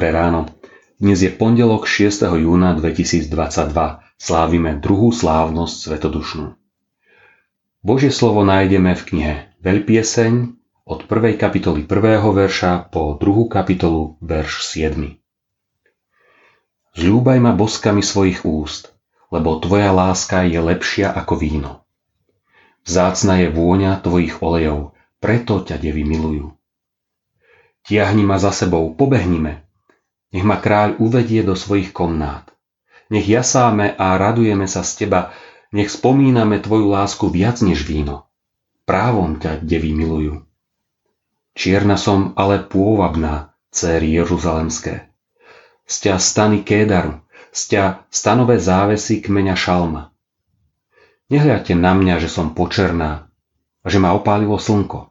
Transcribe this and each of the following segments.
Dobré ráno. Dnes je pondelok 6. júna 2022. Slávime druhú slávnosť svetodušnú. Božie slovo nájdeme v knihe Veľpieseň od 1. kapitoly 1. verša po 2. kapitolu verš 7. Zľúbaj ma boskami svojich úst, lebo tvoja láska je lepšia ako víno. Vzácna je vôňa tvojich olejov, preto ťa devy milujú. Tiahni ma za sebou, pobehnime, nech ma kráľ uvedie do svojich komnát. Nech jasáme a radujeme sa z teba, nech spomíname tvoju lásku viac než víno. Právom ťa devy milujú. Čierna som, ale pôvabná, céry Jeruzalemské. Sťa stany Kédaru, sťa stanové závesy kmeňa Šalma. Nehľadte na mňa, že som počerná a že ma opálilo slnko.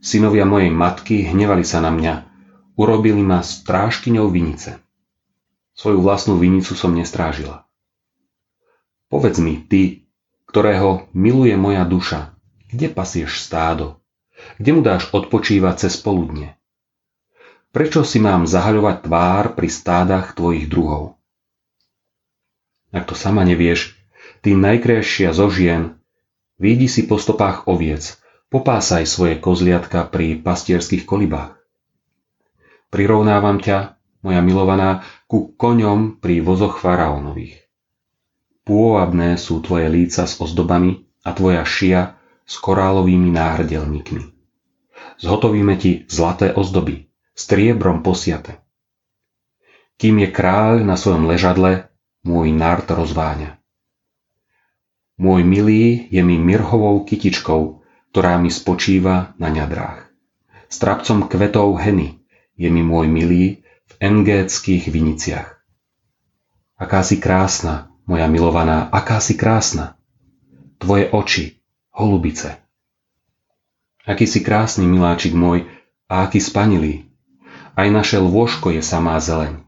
Synovia mojej matky hnevali sa na mňa, Urobili ma strážkyňou vinice. Svoju vlastnú vinicu som nestrážila. Povedz mi, ty, ktorého miluje moja duša, kde pasieš stádo? Kde mu dáš odpočívať cez poludne? Prečo si mám zahaľovať tvár pri stádach tvojich druhov? Ak to sama nevieš, ty najkrajšia zo žien, výjdi si po stopách oviec, popásaj svoje kozliatka pri pastierských kolibách. Prirovnávam ťa, moja milovaná, ku koňom pri vozoch faraónových. Pôvabné sú tvoje líca s ozdobami a tvoja šia s korálovými náhrdelníkmi. Zhotovíme ti zlaté ozdoby, striebrom posiate. Kým je kráľ na svojom ležadle, môj nárt rozváňa. Môj milý je mi mirhovou kytičkou, ktorá mi spočíva na ňadrách. Strapcom kvetov heny, je mi môj milý v engéckých viniciach. Aká si krásna, moja milovaná, aká si krásna. Tvoje oči, holubice. Aký si krásny, miláčik môj, a aký spanilý. Aj naše lôžko je samá zeleň.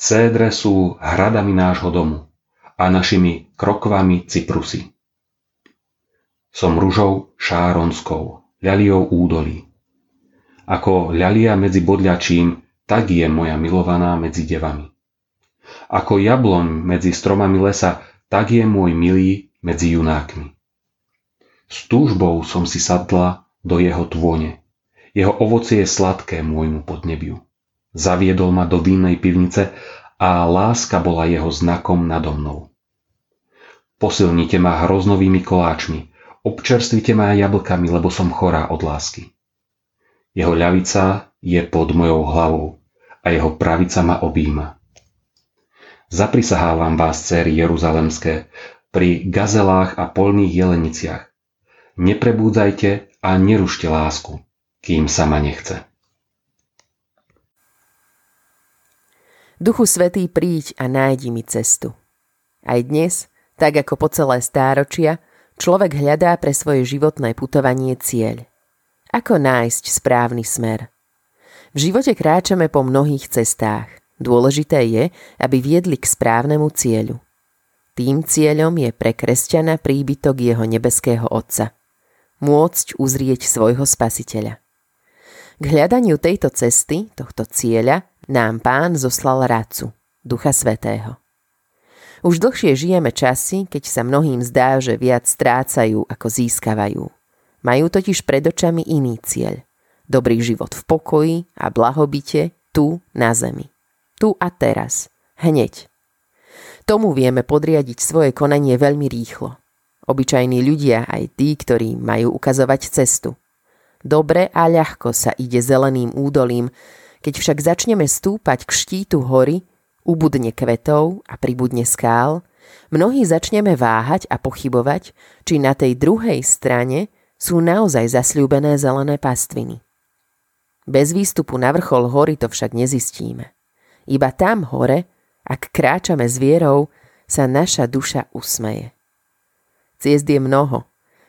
Cédre sú hradami nášho domu a našimi krokvami cyprusy. Som ružou šáronskou, ľaliou údolí. Ako ľalia medzi bodľačím, tak je moja milovaná medzi devami. Ako jablon medzi stromami lesa, tak je môj milý medzi junákmi. S túžbou som si sadla do jeho tvone. Jeho ovocie je sladké môjmu podnebiu. Zaviedol ma do vinnej pivnice a láska bola jeho znakom nado mnou. Posilnite ma hroznovými koláčmi, občerstvite ma jablkami, lebo som chorá od lásky. Jeho ľavica je pod mojou hlavou a jeho pravica ma objíma. Zaprisahávam vás, céry Jeruzalemské, pri gazelách a polných jeleniciach. Neprebúdzajte a nerušte lásku, kým sama nechce. Duchu Svetý, príď a nájdi mi cestu. Aj dnes, tak ako po celé stáročia, človek hľadá pre svoje životné putovanie cieľ. Ako nájsť správny smer? V živote kráčame po mnohých cestách. Dôležité je, aby viedli k správnemu cieľu. Tým cieľom je pre kresťana príbytok jeho nebeského Otca. Môcť uzrieť svojho spasiteľa. K hľadaniu tejto cesty, tohto cieľa, nám pán zoslal radcu, Ducha Svetého. Už dlhšie žijeme časy, keď sa mnohým zdá, že viac strácajú ako získavajú. Majú totiž pred očami iný cieľ. Dobrý život v pokoji a blahobite tu na zemi. Tu a teraz. Hneď. Tomu vieme podriadiť svoje konanie veľmi rýchlo. Obyčajní ľudia, aj tí, ktorí majú ukazovať cestu. Dobre a ľahko sa ide zeleným údolím, keď však začneme stúpať k štítu hory, ubudne kvetov a pribudne skál, mnohí začneme váhať a pochybovať, či na tej druhej strane sú naozaj zasľúbené zelené pastviny. Bez výstupu na vrchol hory to však nezistíme. Iba tam hore, ak kráčame s vierou, sa naša duša usmeje. Ciest je mnoho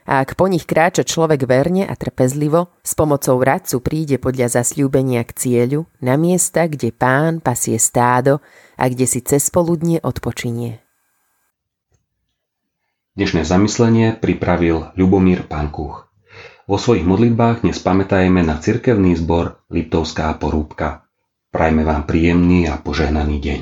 a ak po nich kráča človek verne a trpezlivo, s pomocou radcu príde podľa zasľúbenia k cieľu na miesta, kde pán pasie stádo a kde si cez poludnie odpočinie. Dnešné zamyslenie pripravil Ľubomír Pankuch. Vo svojich modlitbách dnes pamätajme na cirkevný zbor Liptovská porúbka. Prajme vám príjemný a požehnaný deň.